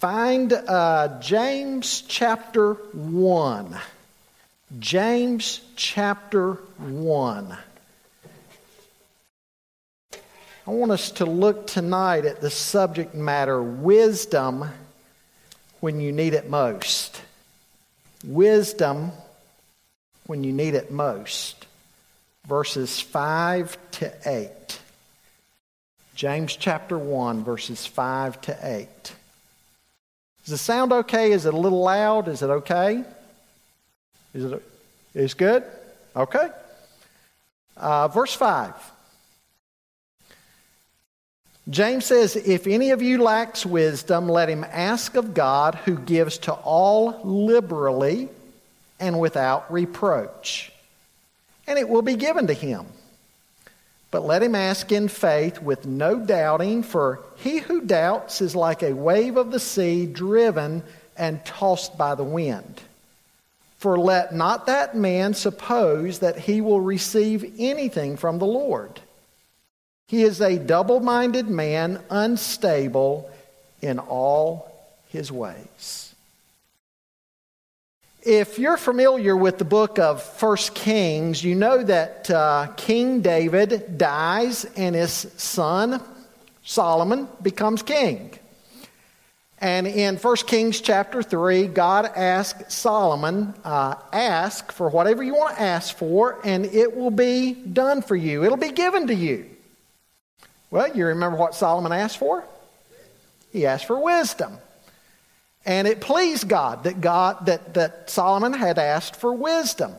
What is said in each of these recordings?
find uh, James chapter 1. James chapter 1. I want us to look tonight at the subject matter wisdom when you need it most. Wisdom when you need it most. Verses 5 to 8. James chapter 1, verses 5 to 8. Does the sound okay? Is it a little loud? Is it okay? Is it is good? Okay. Uh, verse 5. James says, If any of you lacks wisdom, let him ask of God, who gives to all liberally and without reproach, and it will be given to him. But let him ask in faith with no doubting, for he who doubts is like a wave of the sea driven and tossed by the wind. For let not that man suppose that he will receive anything from the Lord. He is a double minded man, unstable in all his ways. If you're familiar with the book of First Kings, you know that uh, King David dies and his son Solomon becomes king. And in 1 Kings chapter 3, God asked Solomon, uh, ask for whatever you want to ask for, and it will be done for you. It'll be given to you. Well, you remember what Solomon asked for? He asked for wisdom. And it pleased God that God that, that Solomon had asked for wisdom.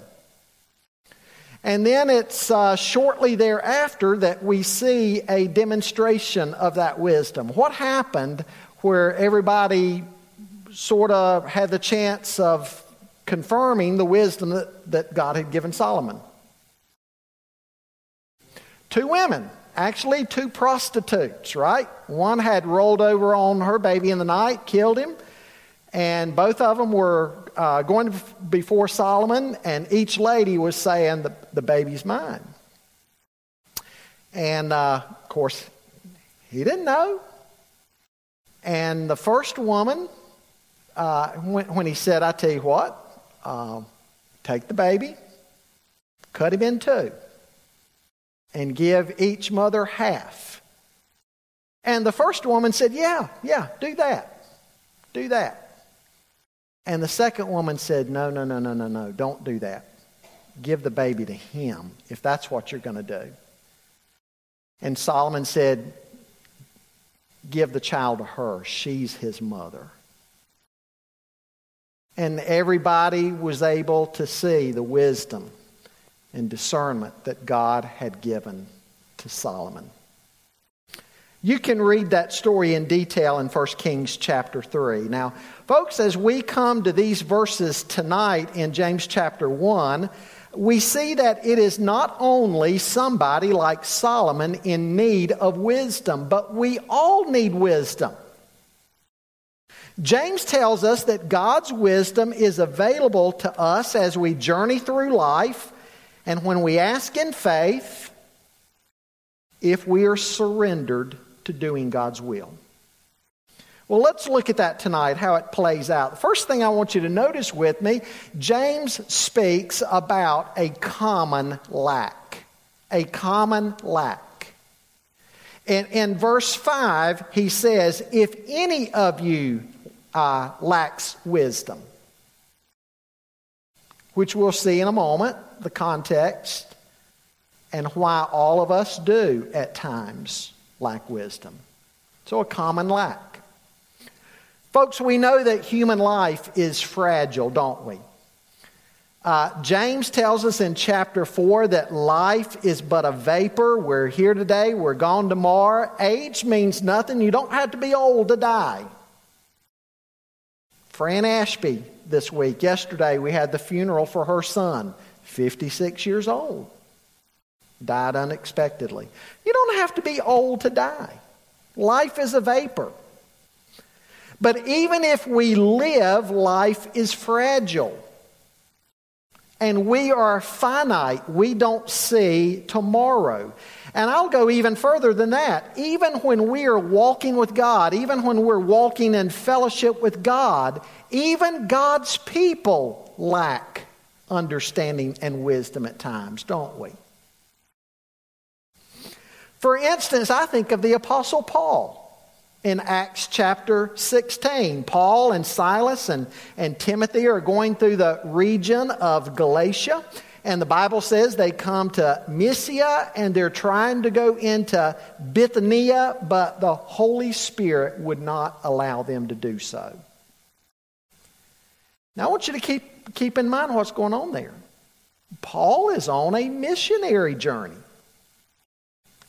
And then it's uh, shortly thereafter that we see a demonstration of that wisdom. What happened where everybody sort of had the chance of confirming the wisdom that, that God had given Solomon? Two women actually two prostitutes, right? One had rolled over on her baby in the night, killed him, and both of them were uh, going before Solomon, and each lady was saying, The, the baby's mine. And uh, of course, he didn't know. And the first woman, uh, when, when, he said, I tell you what, uh, take the baby, cut him in two and give each mother half. And the first woman said, Yeah, yeah, do that. Do that. And the second woman said, No, no, no, no, no, no, don't do that. Give the baby to him if that's what you're going to do. And Solomon said, Give the child to her. She's his mother. And everybody was able to see the wisdom and discernment that God had given to Solomon. You can read that story in detail in 1 Kings chapter 3. Now, folks, as we come to these verses tonight in James chapter 1, we see that it is not only somebody like Solomon in need of wisdom, but we all need wisdom. James tells us that God's wisdom is available to us as we journey through life and when we ask in faith, if we are surrendered to doing God's will. Well, let's look at that tonight, how it plays out. The first thing I want you to notice with me James speaks about a common lack. A common lack. In, in verse 5, he says, If any of you uh, lacks wisdom, which we'll see in a moment, the context, and why all of us do at times lack wisdom. So, a common lack. Folks, we know that human life is fragile, don't we? Uh, James tells us in chapter 4 that life is but a vapor. We're here today, we're gone tomorrow. Age means nothing. You don't have to be old to die. Fran Ashby this week, yesterday, we had the funeral for her son, 56 years old. Died unexpectedly. You don't have to be old to die. Life is a vapor. But even if we live, life is fragile. And we are finite. We don't see tomorrow. And I'll go even further than that. Even when we are walking with God, even when we're walking in fellowship with God, even God's people lack understanding and wisdom at times, don't we? For instance, I think of the Apostle Paul in Acts chapter 16. Paul and Silas and, and Timothy are going through the region of Galatia. And the Bible says they come to Mysia and they're trying to go into Bithynia, but the Holy Spirit would not allow them to do so. Now, I want you to keep, keep in mind what's going on there. Paul is on a missionary journey,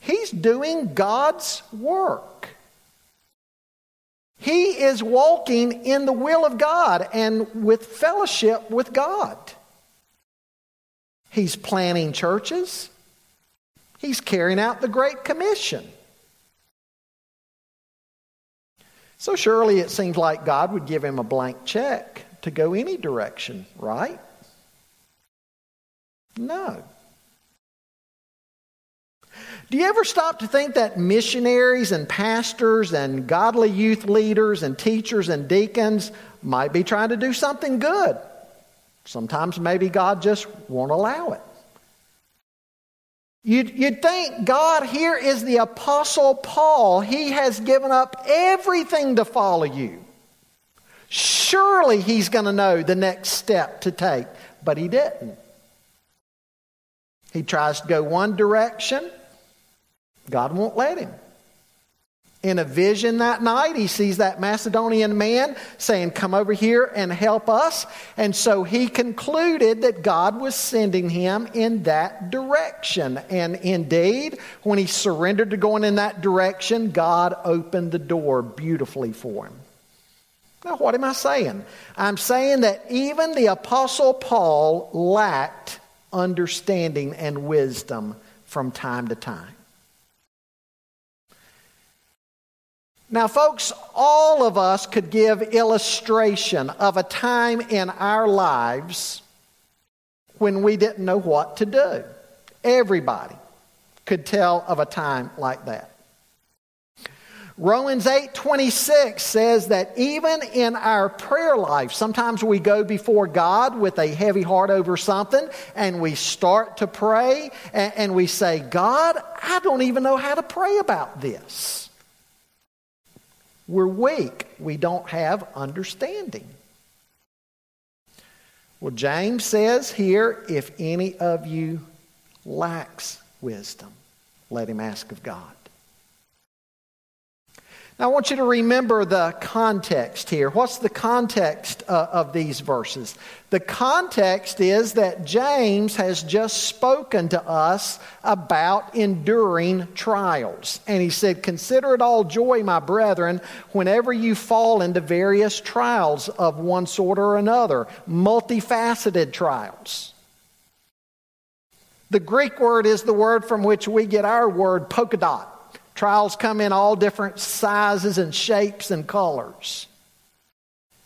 he's doing God's work. He is walking in the will of God and with fellowship with God. He's planning churches. He's carrying out the Great Commission. So surely it seems like God would give him a blank check to go any direction, right? No. Do you ever stop to think that missionaries and pastors and godly youth leaders and teachers and deacons might be trying to do something good? Sometimes maybe God just won't allow it. You'd, you'd think God here is the Apostle Paul. He has given up everything to follow you. Surely he's going to know the next step to take, but he didn't. He tries to go one direction God won't let him. In a vision that night, he sees that Macedonian man saying, Come over here and help us. And so he concluded that God was sending him in that direction. And indeed, when he surrendered to going in that direction, God opened the door beautifully for him. Now, what am I saying? I'm saying that even the Apostle Paul lacked understanding and wisdom from time to time. Now, folks, all of us could give illustration of a time in our lives when we didn't know what to do. Everybody could tell of a time like that. Romans 8:26 says that even in our prayer life, sometimes we go before God with a heavy heart over something and we start to pray and, and we say, God, I don't even know how to pray about this. We're weak. We don't have understanding. Well, James says here if any of you lacks wisdom, let him ask of God. I want you to remember the context here. What's the context uh, of these verses? The context is that James has just spoken to us about enduring trials. And he said, Consider it all joy, my brethren, whenever you fall into various trials of one sort or another, multifaceted trials. The Greek word is the word from which we get our word polka dot. Trials come in all different sizes and shapes and colors.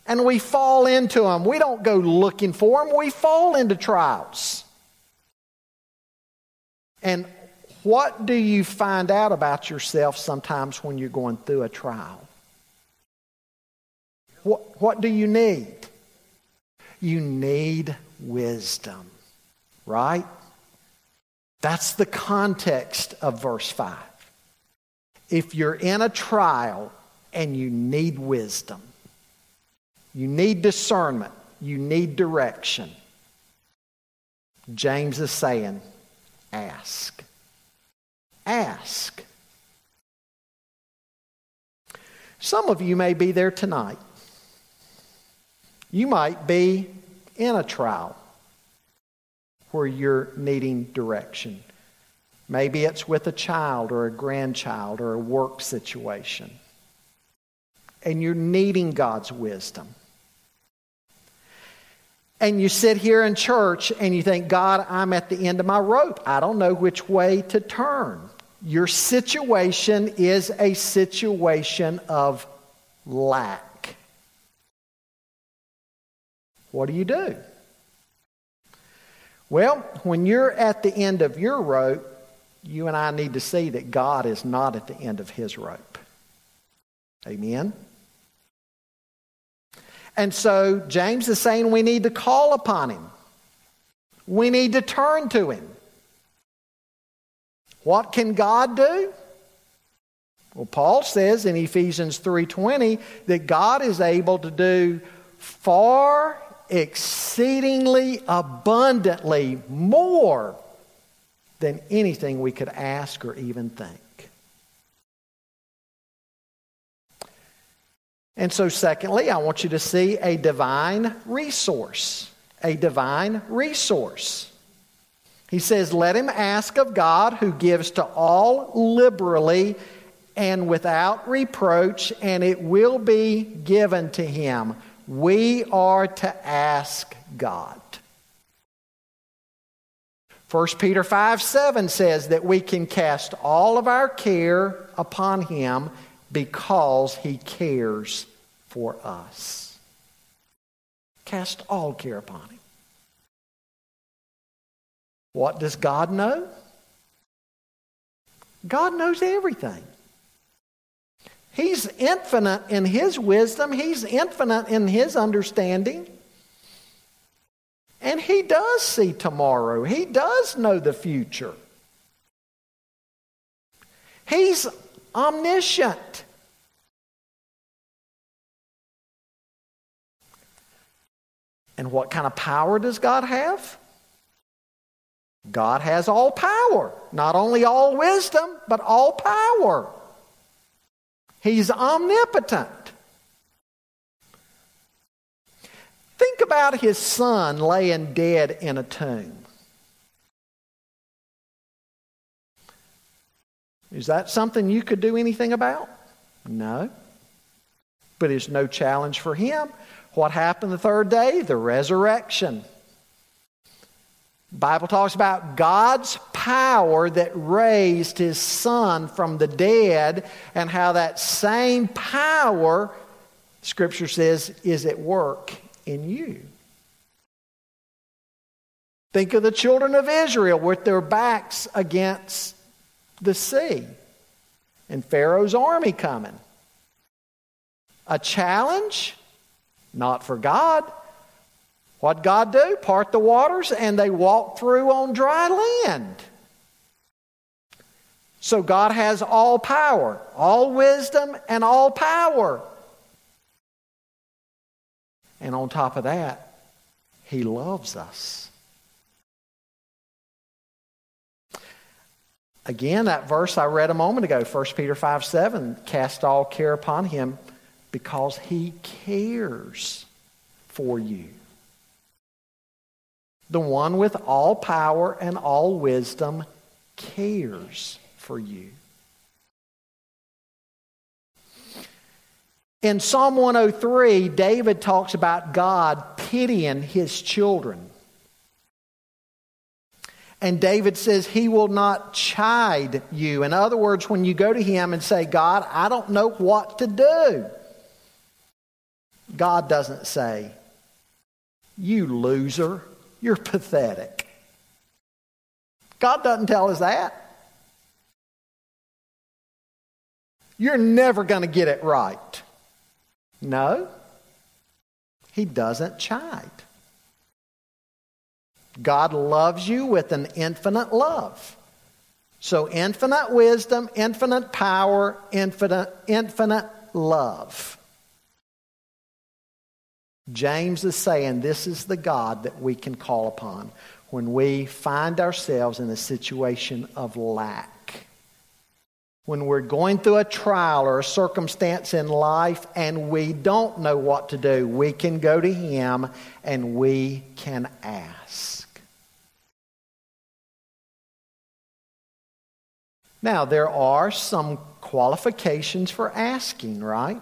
And we fall into them. We don't go looking for them, we fall into trials. And what do you find out about yourself sometimes when you're going through a trial? What, what do you need? You need wisdom, right? That's the context of verse 5 if you're in a trial and you need wisdom, you need discernment, you need direction, James is saying, ask. Ask. Some of you may be there tonight. You might be in a trial where you're needing direction. Maybe it's with a child or a grandchild or a work situation. And you're needing God's wisdom. And you sit here in church and you think, God, I'm at the end of my rope. I don't know which way to turn. Your situation is a situation of lack. What do you do? Well, when you're at the end of your rope, you and I need to see that God is not at the end of his rope. Amen? And so James is saying we need to call upon him. We need to turn to him. What can God do? Well, Paul says in Ephesians 3:20 that God is able to do far exceedingly abundantly more than anything we could ask or even think. And so, secondly, I want you to see a divine resource. A divine resource. He says, Let him ask of God who gives to all liberally and without reproach, and it will be given to him. We are to ask God. 1 Peter 5 7 says that we can cast all of our care upon him because he cares for us. Cast all care upon him. What does God know? God knows everything. He's infinite in his wisdom, he's infinite in his understanding. And he does see tomorrow. He does know the future. He's omniscient. And what kind of power does God have? God has all power. Not only all wisdom, but all power. He's omnipotent. Think about his son laying dead in a tomb. Is that something you could do anything about? No. But it's no challenge for him. What happened the third day? The resurrection. Bible talks about God's power that raised his son from the dead and how that same power scripture says is at work in you. Think of the children of Israel with their backs against the sea and Pharaoh's army coming. A challenge? Not for God. What God do? Part the waters and they walk through on dry land. So God has all power, all wisdom, and all power. And on top of that, He loves us. Again, that verse I read a moment ago, 1 Peter 5 7, cast all care upon Him because He cares for you. The one with all power and all wisdom cares for you. In Psalm 103, David talks about God pitying his children. And David says he will not chide you. In other words, when you go to him and say, God, I don't know what to do, God doesn't say, You loser, you're pathetic. God doesn't tell us that. You're never going to get it right. No, he doesn't chide. God loves you with an infinite love. So, infinite wisdom, infinite power, infinite, infinite love. James is saying this is the God that we can call upon when we find ourselves in a situation of lack when we're going through a trial or a circumstance in life and we don't know what to do, we can go to Him and we can ask. Now, there are some qualifications for asking, right?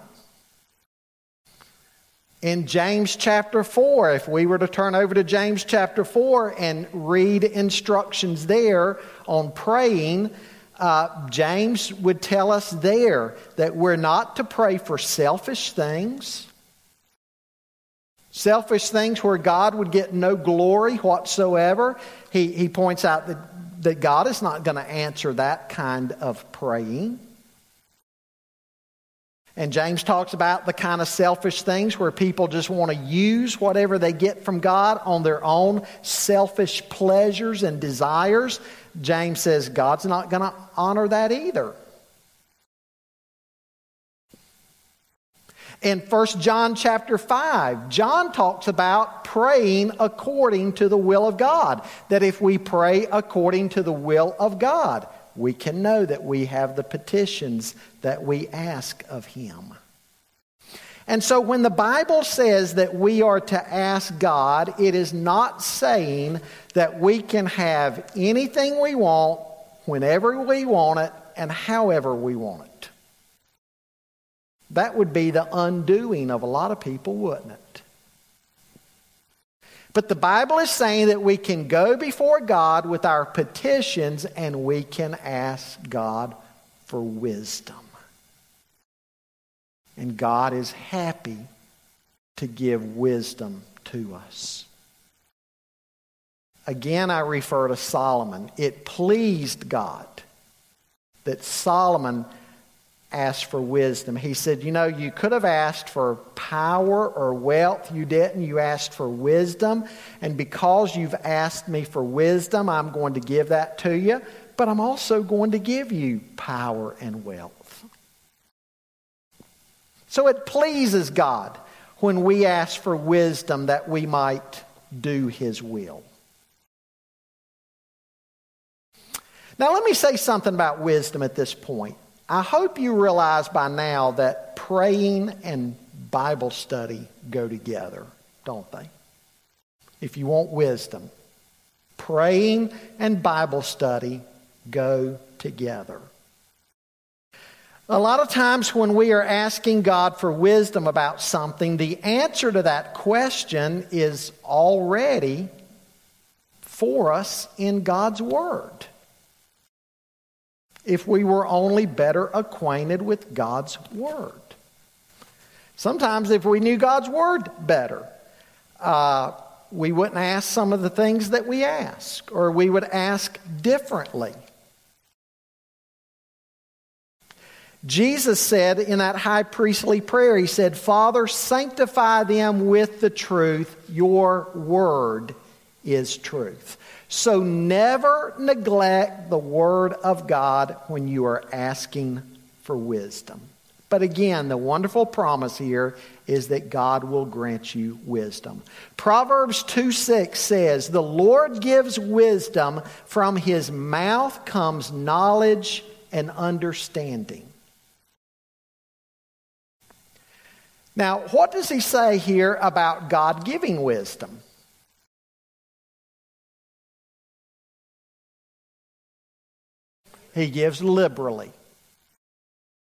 In James chapter 4, if we were to turn over to James chapter 4 and read instructions there on praying, uh, James would tell us there that we're not to pray for selfish things. selfish things where God would get no glory whatsoever. He, he points out that, that God is not going to answer that kind of praying. And James talks about the kind of selfish things where people just want to use whatever they get from God on their own selfish pleasures and desires. James says God's not going to honor that either. In 1 John chapter 5, John talks about praying according to the will of God. That if we pray according to the will of God, we can know that we have the petitions that we ask of Him. And so when the Bible says that we are to ask God, it is not saying that we can have anything we want, whenever we want it, and however we want it. That would be the undoing of a lot of people, wouldn't it? But the Bible is saying that we can go before God with our petitions and we can ask God for wisdom. And God is happy to give wisdom to us. Again, I refer to Solomon. It pleased God that Solomon asked for wisdom. He said, You know, you could have asked for power or wealth. You didn't. You asked for wisdom. And because you've asked me for wisdom, I'm going to give that to you. But I'm also going to give you power and wealth. So it pleases God when we ask for wisdom that we might do His will. Now, let me say something about wisdom at this point. I hope you realize by now that praying and Bible study go together, don't they? If you want wisdom, praying and Bible study go together. A lot of times when we are asking God for wisdom about something, the answer to that question is already for us in God's Word if we were only better acquainted with God's Word. Sometimes, if we knew God's Word better, uh, we wouldn't ask some of the things that we ask, or we would ask differently. Jesus said in that high priestly prayer, He said, Father, sanctify them with the truth. Your word is truth. So never neglect the Word of God when you are asking for wisdom. But again, the wonderful promise here is that God will grant you wisdom. Proverbs 2 6 says, The Lord gives wisdom, from his mouth comes knowledge and understanding. Now, what does he say here about God giving wisdom? He gives liberally.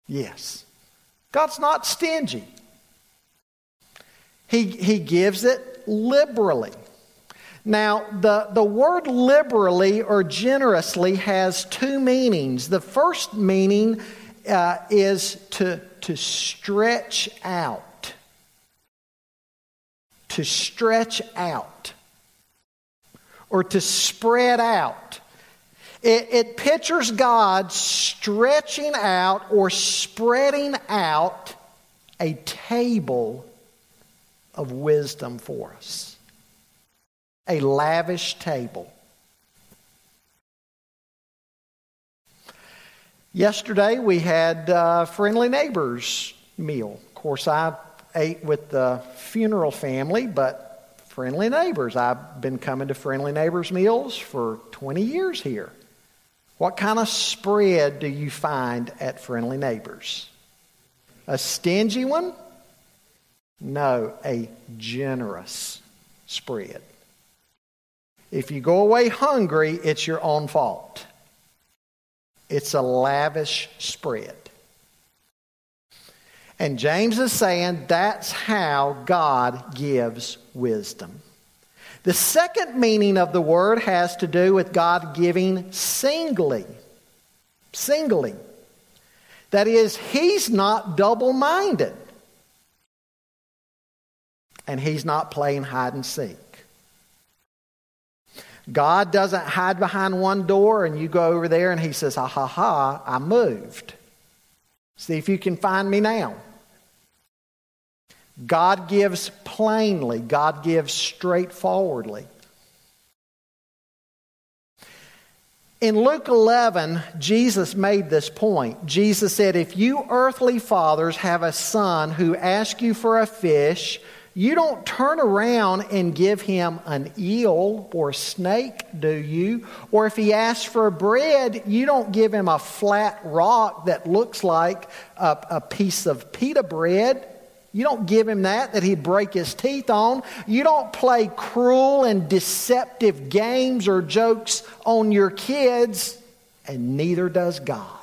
Yes. God's not stingy. He, he gives it liberally. Now, the, the word liberally or generously has two meanings. The first meaning uh, is to, to stretch out. To stretch out. Or to spread out. It, it pictures God stretching out or spreading out a table of wisdom for us, a lavish table. Yesterday we had uh, friendly neighbors meal. Of course, I ate with the funeral family, but friendly neighbors. I've been coming to friendly neighbors meals for 20 years here. What kind of spread do you find at Friendly Neighbors? A stingy one? No, a generous spread. If you go away hungry, it's your own fault. It's a lavish spread. And James is saying that's how God gives wisdom. The second meaning of the word has to do with God giving singly. Singly. That is, He's not double minded. and he's not playing hide and seek. God doesn't hide behind one door and you go over there and he says, ha ha ha, I moved. See if you can find me now. God gives plainly, God gives straightforwardly. In Luke 11, Jesus made this point. Jesus said, If you earthly fathers have a son who asks you for a fish, you don't turn around and give him an eel or snake, do you? Or if he asks for bread, you don't give him a flat rock that looks like a, a piece of pita bread. You don't give him that that he'd break his teeth on. You don't play cruel and deceptive games or jokes on your kids, and neither does God.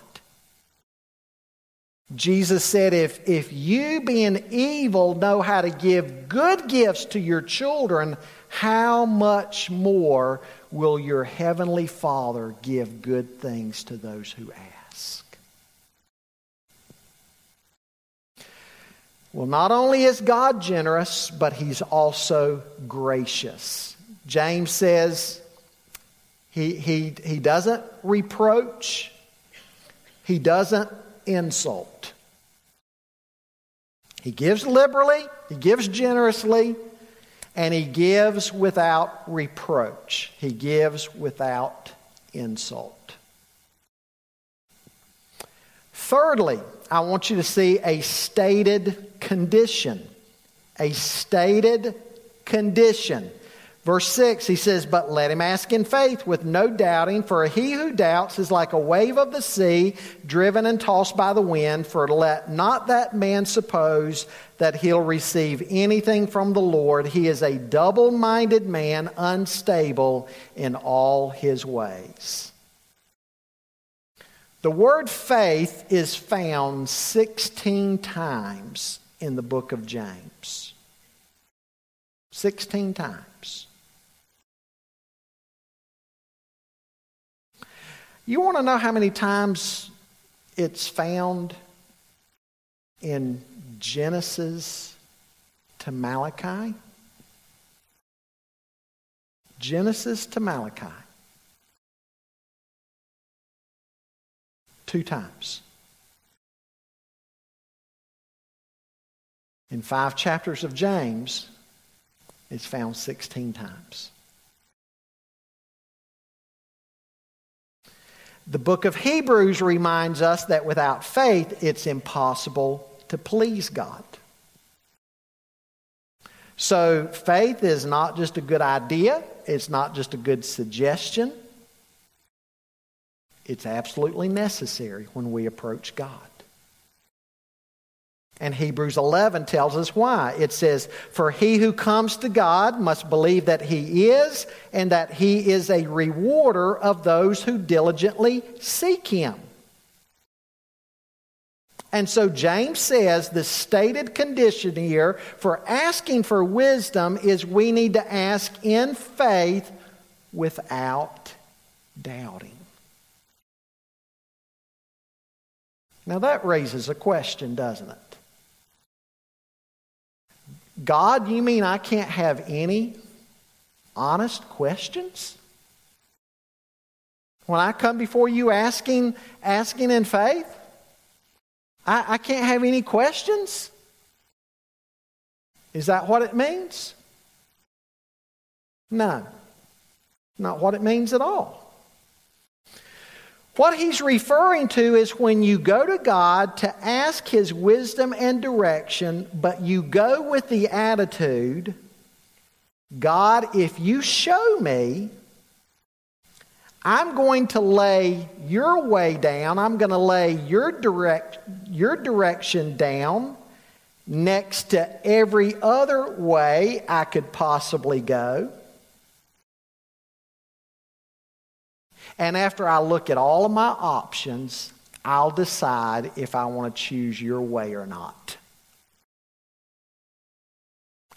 Jesus said, if, if you, being evil, know how to give good gifts to your children, how much more will your heavenly Father give good things to those who ask? Well, not only is God generous, but He's also gracious. James says he, he, he doesn't reproach, He doesn't insult. He gives liberally, He gives generously, and He gives without reproach. He gives without insult. Thirdly, I want you to see a stated condition. A stated condition. Verse 6, he says, But let him ask in faith with no doubting, for he who doubts is like a wave of the sea, driven and tossed by the wind. For let not that man suppose that he'll receive anything from the Lord. He is a double minded man, unstable in all his ways. The word faith is found 16 times in the book of James. 16 times. You want to know how many times it's found in Genesis to Malachi? Genesis to Malachi. two times. In five chapters of James, it's found 16 times. The book of Hebrews reminds us that without faith, it's impossible to please God. So, faith is not just a good idea, it's not just a good suggestion. It's absolutely necessary when we approach God. And Hebrews 11 tells us why. It says, For he who comes to God must believe that he is, and that he is a rewarder of those who diligently seek him. And so James says the stated condition here for asking for wisdom is we need to ask in faith without doubting. Now that raises a question, doesn't it? God, you mean I can't have any honest questions? When I come before you asking, asking in faith, I, I can't have any questions? Is that what it means? No, not what it means at all. What he's referring to is when you go to God to ask his wisdom and direction, but you go with the attitude, God, if you show me, I'm going to lay your way down, I'm going to lay your, direct, your direction down next to every other way I could possibly go. And after I look at all of my options, I'll decide if I want to choose your way or not.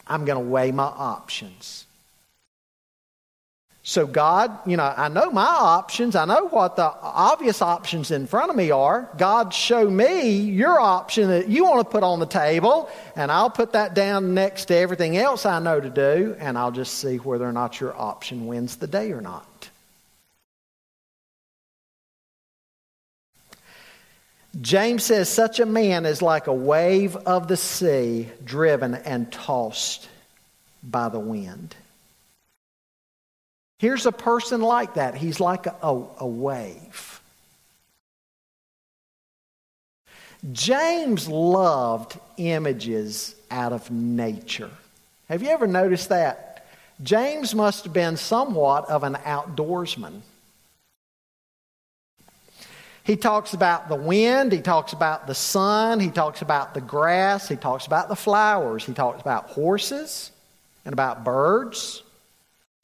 I'm going to weigh my options. So, God, you know, I know my options. I know what the obvious options in front of me are. God, show me your option that you want to put on the table, and I'll put that down next to everything else I know to do, and I'll just see whether or not your option wins the day or not. James says, Such a man is like a wave of the sea driven and tossed by the wind. Here's a person like that. He's like a, a, a wave. James loved images out of nature. Have you ever noticed that? James must have been somewhat of an outdoorsman. He talks about the wind, he talks about the sun, he talks about the grass, he talks about the flowers, he talks about horses and about birds.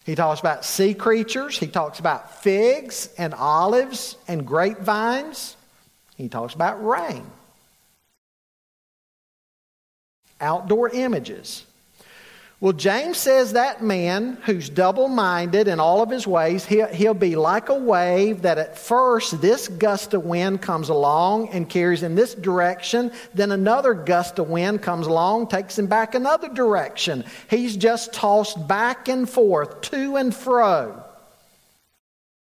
He talks about sea creatures. He talks about figs and olives and grapevines. He talks about rain. Outdoor images. Well, James says that man who's double minded in all of his ways, he'll, be like a wave that at first this gust of wind comes along and carries in this direction. Then another gust of wind comes along, takes him back another direction. He's just tossed back and forth, to and fro,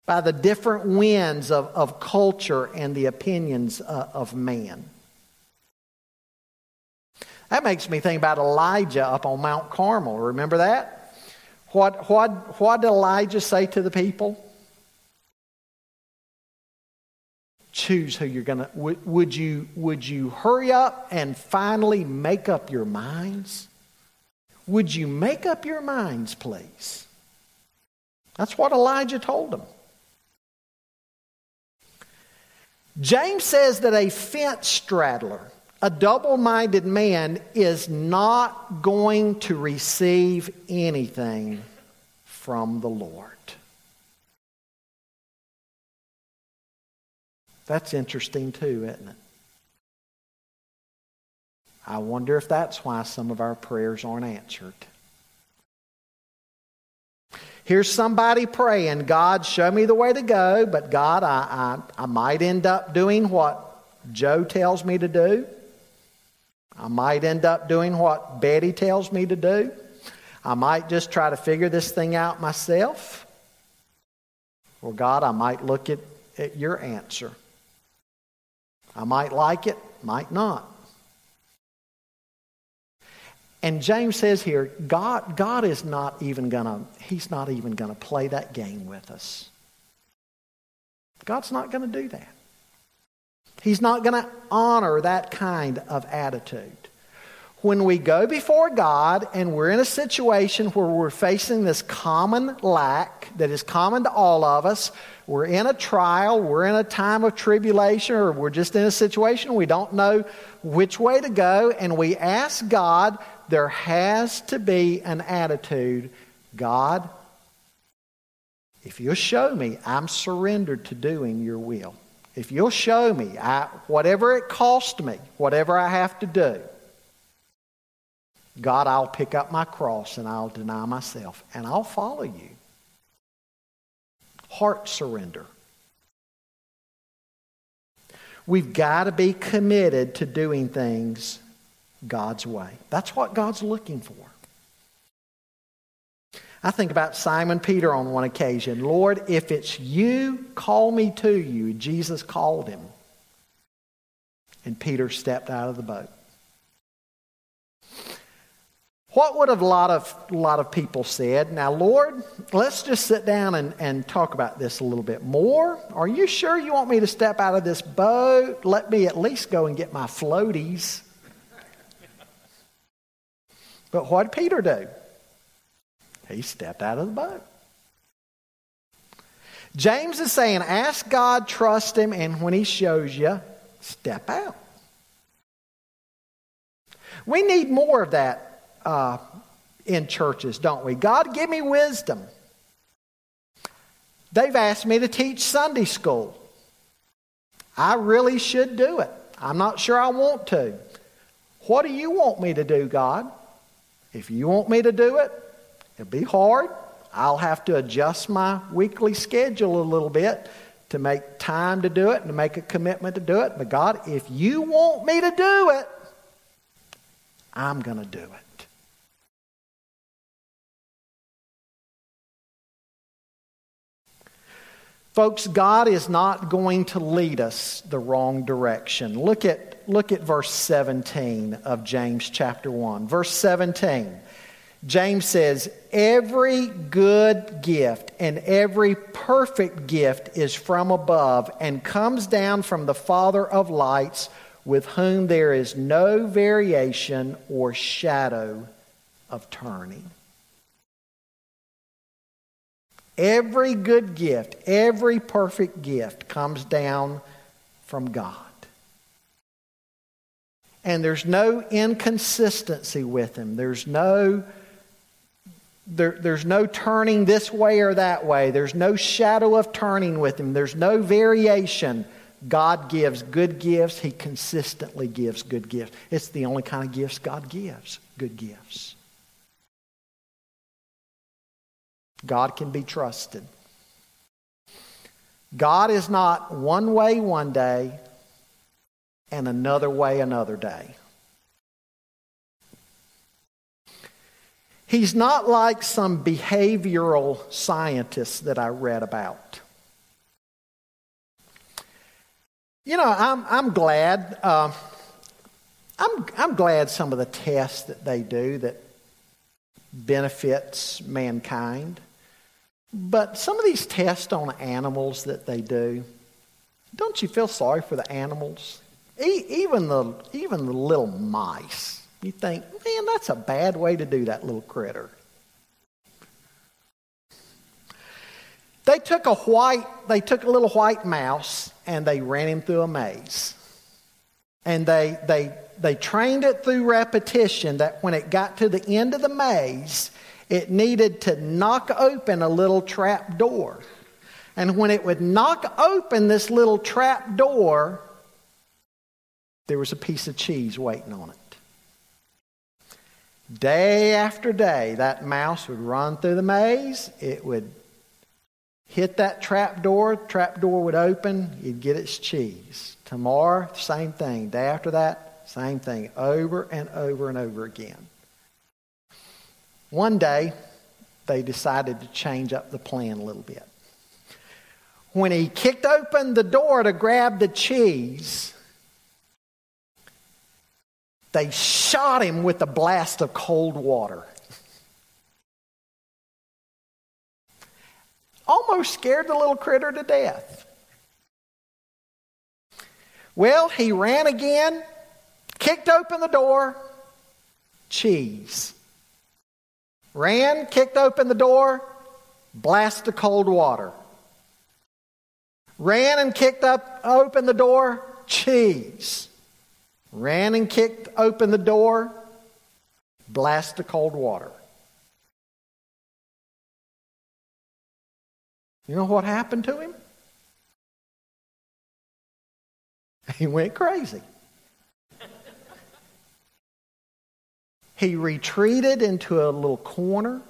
by the different winds of, of culture and the opinions uh, of man. That makes me think about Elijah up on Mount Carmel. Remember that? What, what, what did Elijah say to the people? Choose who you're going to. Would, would, you, would you hurry up and finally make up your minds? Would you make up your minds, please? That's what Elijah told them. James says that a fence straddler a double minded man is not going to receive anything from the Lord. That's interesting too, isn't it? I wonder if that's why some of our prayers aren't answered. Here's somebody praying, God, show me the way to go, but God, I, I, I might end up doing what Joe tells me to do. I might end up doing what Betty tells me to do. I might just try to figure this thing out myself. Or, God, I might look at, at your answer. I might like it, might not. And James says here, God, God is not even gonna, He's not even gonna play that game with us. God's not gonna do that. He's not going to honor that kind of attitude. When we go before God and we're in a situation where we're facing this common lack that is common to all of us, we're in a trial, we're in a time of tribulation, or we're just in a situation we don't know which way to go, and we ask God, there has to be an attitude God, if you'll show me, I'm surrendered to doing your will. If you'll show me, I, whatever it cost me, whatever I have to do, God, I'll pick up my cross and I'll deny myself and I'll follow you. Heart surrender. We've got to be committed to doing things God's way. That's what God's looking for. I think about Simon Peter on one occasion. Lord, if it's you, call me to you. Jesus called him. And Peter stepped out of the boat. What would have a lot of, lot of people said? Now, Lord, let's just sit down and, and talk about this a little bit more. Are you sure you want me to step out of this boat? Let me at least go and get my floaties. But what did Peter do? He stepped out of the boat. James is saying, ask God, trust Him, and when He shows you, step out. We need more of that uh, in churches, don't we? God, give me wisdom. They've asked me to teach Sunday school. I really should do it. I'm not sure I want to. What do you want me to do, God? If you want me to do it, It'll be hard. I'll have to adjust my weekly schedule a little bit to make time to do it and to make a commitment to do it. But God, if you want me to do it, I'm going to do it. Folks, God is not going to lead us the wrong direction. Look at, look at verse 17 of James chapter 1. Verse 17. James says, Every good gift and every perfect gift is from above and comes down from the Father of lights, with whom there is no variation or shadow of turning. Every good gift, every perfect gift comes down from God. And there's no inconsistency with Him. There's no, there, there's no turning this way or that way. There's no shadow of turning with Him. There's no variation. God gives good gifts. He consistently gives good gifts. It's the only kind of gifts God gives good gifts. God can be trusted. God is not one way one day and another way another day. He's not like some behavioral scientists that I read about. You know, I'm, I'm glad. Uh, I'm, I'm glad some of the tests that they do that benefits mankind. But some of these tests on animals that they do, don't you feel sorry for the animals? E- even the even the little mice. You think, man, that's a bad way to do that little critter. They took a white, they took a little white mouse and they ran him through a maze. And they they they trained it through repetition that when it got to the end of the maze, it needed to knock open a little trap door. And when it would knock open this little trap door, there was a piece of cheese waiting on it. Day after day, that mouse would run through the maze. It would hit that trap door. Trap door would open. You'd get its cheese. Tomorrow, same thing. Day after that, same thing. Over and over and over again. One day, they decided to change up the plan a little bit. When he kicked open the door to grab the cheese, they shot him with a blast of cold water. Almost scared the little critter to death. Well, he ran again, kicked open the door, cheese. Ran, kicked open the door, blast of cold water. Ran and kicked up open the door, cheese. Ran and kicked open the door, blast of cold water. You know what happened to him? He went crazy. He retreated into a little corner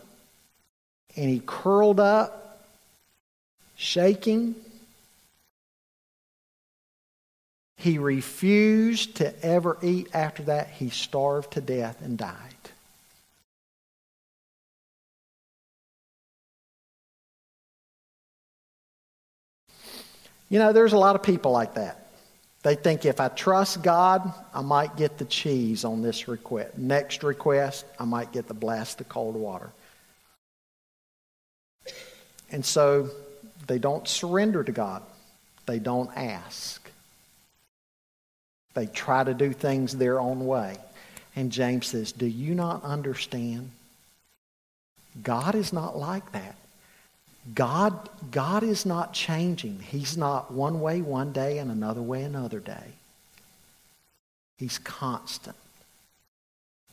and he curled up, shaking. He refused to ever eat after that. He starved to death and died. You know, there's a lot of people like that. They think if I trust God, I might get the cheese on this request. Next request, I might get the blast of cold water. And so they don't surrender to God. They don't ask. They try to do things their own way. And James says, Do you not understand? God is not like that. God, God is not changing. He's not one way one day and another way another day. He's constant.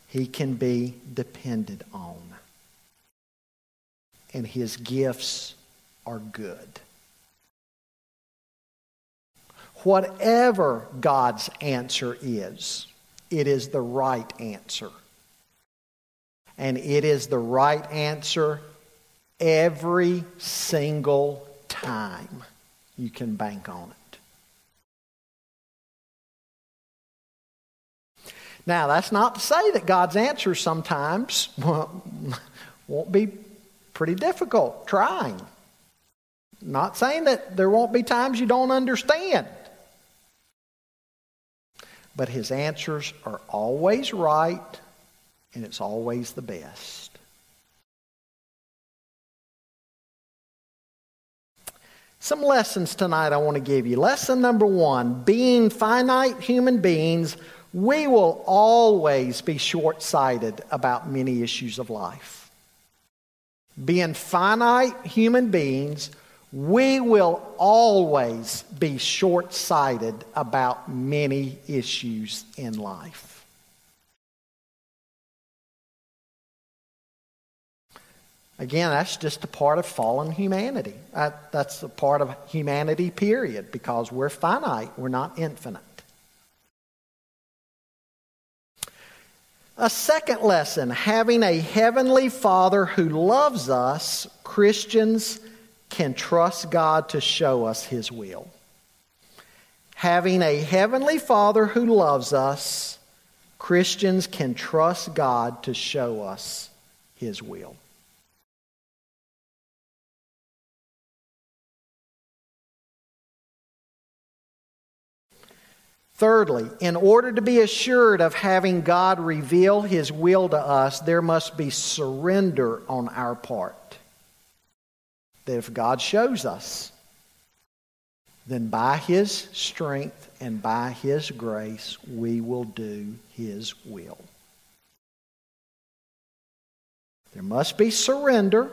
He can be depended on. And his gifts are good. Whatever God's answer is, it is the right answer. And it is the right answer every single time. You can bank on it. Now, that's not to say that God's answers sometimes won't be pretty difficult trying. Not saying that there won't be times you don't understand. But his answers are always right and it's always the best. Some lessons tonight I want to give you. Lesson number one being finite human beings, we will always be short sighted about many issues of life. Being finite human beings, we will always be short sighted about many issues in life. Again, that's just a part of fallen humanity. That, that's a part of humanity, period, because we're finite, we're not infinite. A second lesson having a heavenly Father who loves us, Christians can trust God to show us His will. Having a heavenly Father who loves us, Christians can trust God to show us His will. Thirdly, in order to be assured of having God reveal His will to us, there must be surrender on our part. That if God shows us, then by His strength and by His grace, we will do His will. There must be surrender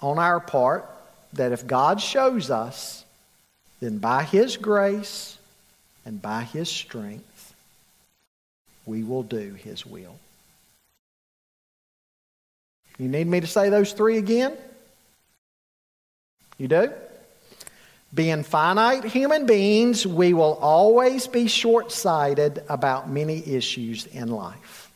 on our part that if God shows us, then by His grace, and by His strength, we will do His will. You need me to say those three again? You do? Being finite human beings, we will always be short sighted about many issues in life.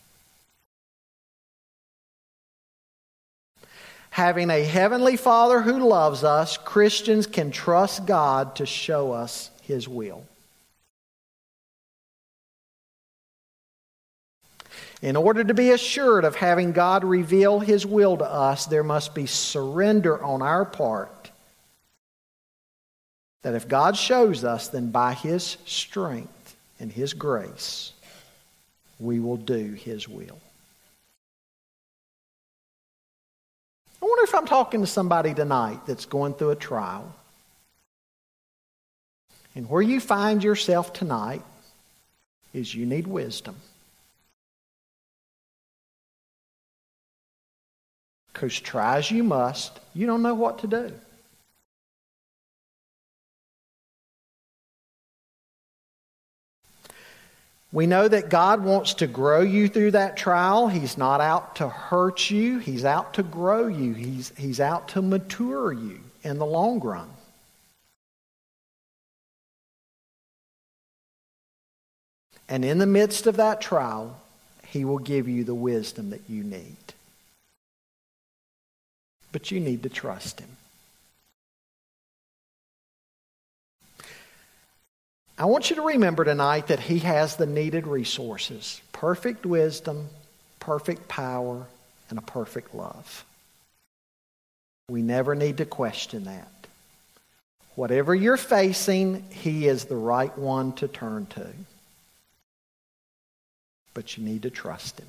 Having a heavenly Father who loves us, Christians can trust God to show us His will. In order to be assured of having God reveal His will to us, there must be surrender on our part. That if God shows us, then by His strength and His grace, we will do His will. I wonder if I'm talking to somebody tonight that's going through a trial. And where you find yourself tonight is you need wisdom. Because try as you must, you don't know what to do. We know that God wants to grow you through that trial. He's not out to hurt you, He's out to grow you, He's, he's out to mature you in the long run. And in the midst of that trial, He will give you the wisdom that you need but you need to trust Him. I want you to remember tonight that He has the needed resources perfect wisdom, perfect power, and a perfect love. We never need to question that. Whatever you're facing, He is the right one to turn to. But you need to trust Him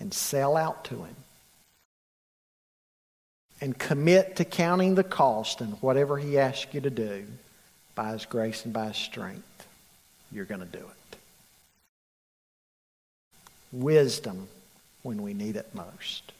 and sell out to Him and commit to counting the cost and whatever He asks you to do by His grace and by His strength, you're going to do it. Wisdom when we need it most.